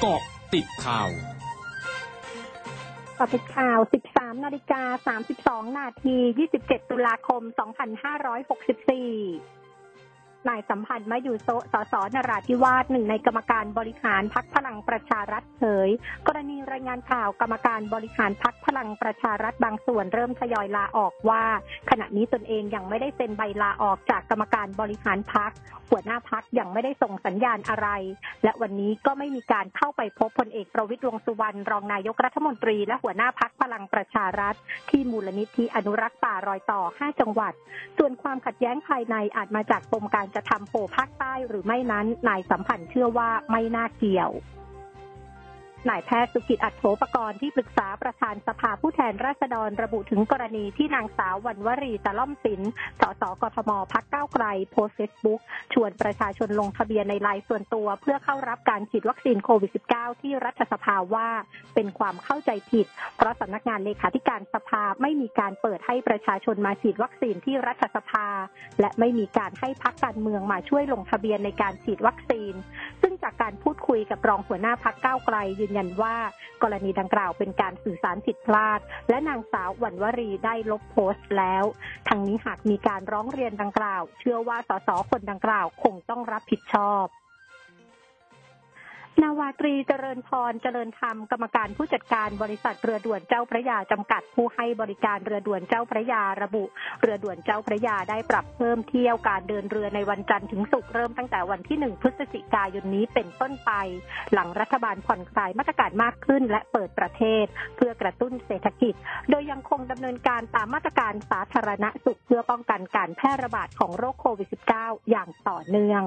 เกาะติดข่าวกาะติดข่าว 13 นาฬิกา 32 นาที 27 ตุลาคม 2564 นายสัมพันธ์มาอยู่โซสสนราธิวาสหนึ่งในกรรมการบริหารพักพลังประชารัฐเผย กรณีรายงานข่าวกรรมการบริหารพักพลังประชารัฐบางส่วนเริ่มทยอยลาออกว่า ขณะนี้ตนเองยังไม่ได้เซ็นใบลาออกจากกรรมการบริหารพักหัวหน้าพักยังไม่ได้ส่งสัญญาณอะไร และวันนี้ก็ไม่มีการเข้าไปพบพลเอกประวิตรวงสุวรรณรองนายกรัฐมนตรีและหัวหน้าพักพลังประชารัฐ ที่มูลนิธิอนุรักษ์ป่ารอยต่อ 5 จังหวัด ส่วนความขัดแย้งภายในอาจมาจากปมการจะทำโผภาคใต้หรือไม่นั้นนายสัมพันธ์เชื่อว่าไม่น่าเกี่ยว นายแพทย์สุกิจอัตโถปกรณ์ที่ปรึกษาประธานสภาผู้แทนราษฎรระบุถึงกรณีที่นางสาววันวรีตะล่อมสินสสกทมพรรคก้าวไกลโพสต์เฟซบุ๊กชวนประชาชนลงทะเบียนในไลน์ส่วนตัวเพื่อเข้ารับการฉีดวัคซีนโควิด -19 ที่รัฐสภาว่าเป็นความเข้าใจผิด เพราะสำนักงานเลขาธิการสภาไม่มีการเปิดให้ประชาชนมาฉีดวัคซีนที่รัฐสภา และไม่มีการให้พรรคการเมืองมาช่วยลงทะเบียนในการฉีดวัคซีน ซึ่ง การพูดคุยกับรองหัวหน้าพรรคก้าวไกล ยืนยันว่ากรณีดังกล่าวเป็นการสื่อสารผิดพลาด และนางสาววันวรีได้ลบโพสต์แล้วทั้งนี้หากมีการร้องเรียนดังกล่าว เชื่อว่าสสคนดังกล่าวคงต้องรับผิดชอบ นาวาตรีเจริญพรเจริญธรรมกรรมการผู้จัดการบริษัทเรือด่วนเจ้าพระยาจำกัดผู้ให้บริการเรือด่วนเจ้าพระยาระบุ เรือด่วนเจ้าพระยาได้ปรับเพิ่มเที่ยวการเดินเรือในวันจันทร์ถึงศุกร์เริ่มตั้งแต่วันที่ 1 พฤศจิกายนนี้เป็นต้นไป หลังรัฐบาลผ่อนคลายมาตรการมากขึ้นและเปิดประเทศ เพื่อกระตุ้นเศรษฐกิจ โดยยังคงดำเนินการตามมาตรการสาธารณสุขเพื่อป้องกันการแพร่ระบาดของโรคโควิด -19 อย่างต่อเนื่อง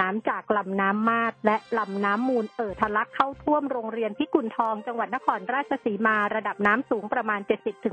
น้ำจากลำน้ำมาดและลำน้ำมูลเอ่อทะลักเข้าท่วมโรงเรียนพิกุลทอง จังหวัดนครราชสีมาระดับน้ำสูงประมาณ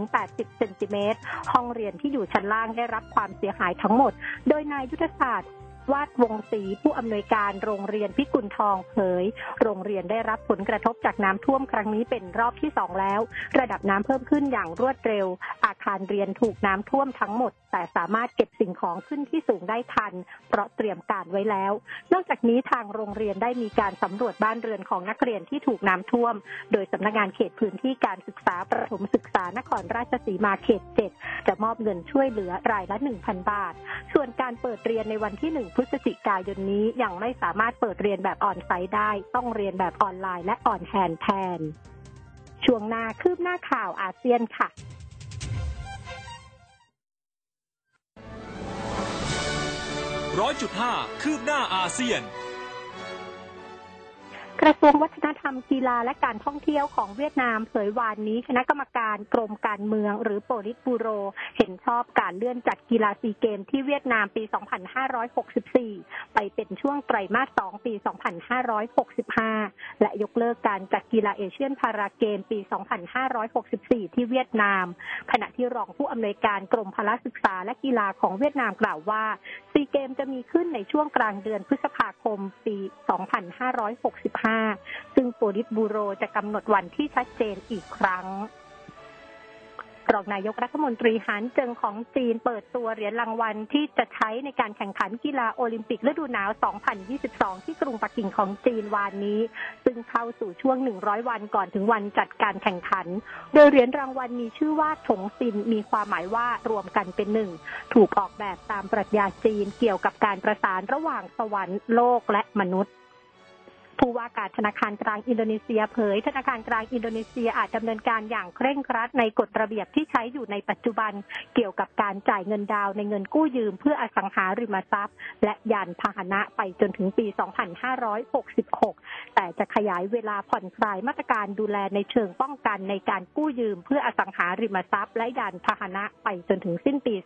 70-80 เซนติเมตร ห้องเรียนที่อยู่ชั้นล่างได้รับความเสียหายทั้งหมด โดยนายยุทธศาสตร์ วาดวงศรีผู้อำนวยการโรงเรียนพิกุลทองเผย โรงเรียนได้รับผลกระทบจากน้ำท่วมครั้งนี้เป็นรอบที่สองแล้ว ระดับน้ำเพิ่มขึ้นอย่างรวดเร็ว อาคารเรียนถูกน้ำท่วมทั้งหมด แต่สามารถเก็บสิ่งของขึ้นที่สูงได้ทัน เพราะเตรียมการไว้แล้ว นอกจากนี้ทางโรงเรียนได้มีการสำรวจบ้านเรือนของนักเรียนที่ถูกน้ำท่วม โดยสำนักงานเขตพื้นที่การศึกษาประถมศึกษานครราชสีมาเขตเจ็ดจะมอบเงินช่วยเหลือรายละ 1,000 บาท ส่วนการเปิดเรียนในวันที่1พฤศจิกายนนี้ยังไม่สามารถเปิดเรียนแบบ on-site ได้ ต้องเรียนแบบออนไลน์และ on-hand แทน ช่วงหน้าคืบหน้าข่าวอาเซียนค่ะร้อยจุดห้าคืบหน้าอาเซียน กระทรวงวัฒนธรรมกีฬาและการท่องเที่ยวของเวียดนามเผยวานนี้ คณะกรรมการกรมการเมืองหรือโปลิตบูโร เห็นชอบการเลื่อนจัดกีฬาซีเกมที่เวียดนามปี 2564 ไปเป็นช่วงไตรมาส 2 ปี 2565 และยกเลิกการจัดกีฬาเอเชียนพาราเกมปี 2564 ที่เวียดนาม ขณะที่รองผู้อำนวยการกรมพละศึกษาและกีฬาของเวียดนามกล่าวว่าซีเกมจะมีขึ้นในช่วงกลางเดือนพฤษภาคมปี 2565 5 ซึ่งโปลิตบูโรจะกำหนดวันที่ชัดเจนอีกครั้งรองนายกรัฐมนตรีหานเจิงของจีนเปิดตัวเหรียญรางวัลที่จะใช้ในการแข่งขันกีฬาโอลิมปิกฤดูหนาว 2022 ที่กรุงปักกิ่งของจีนวานนี้ ซึ่งเข้าสู่ช่วง 100 วันก่อนถึงวันจัดการแข่งขัน โดยเหรียญรางวัลมีชื่อว่าถงซินมีความหมายว่ารวมกันเป็นหนึ่ง ถูกออกแบบตามปรัชญาจีนเกี่ยวกับการประสานระหว่างสวรรค์โลกและมนุษย์ ผู้ว่าการธนาคารกลางอินโดนีเซียเผย ธนาคารกลางอินโดนีเซียอาจดำเนินการอย่างเคร่งครัดในกฎระเบียบที่ใช้อยู่ในปัจจุบัน เกี่ยวกับการจ่ายเงินดาวในเงินกู้ยืม เพื่ออสังหาริมทรัพย์ และยานพาหนะไปจนถึงปี 2566 แต่จะขยายเวลาผ่อนคลายมาตรการดูแลในเชิงป้องกันในการกู้ยืม เพื่ออสังหาริมทรัพย์ และยานพาหนะไปจนถึงสิ้นปี 2565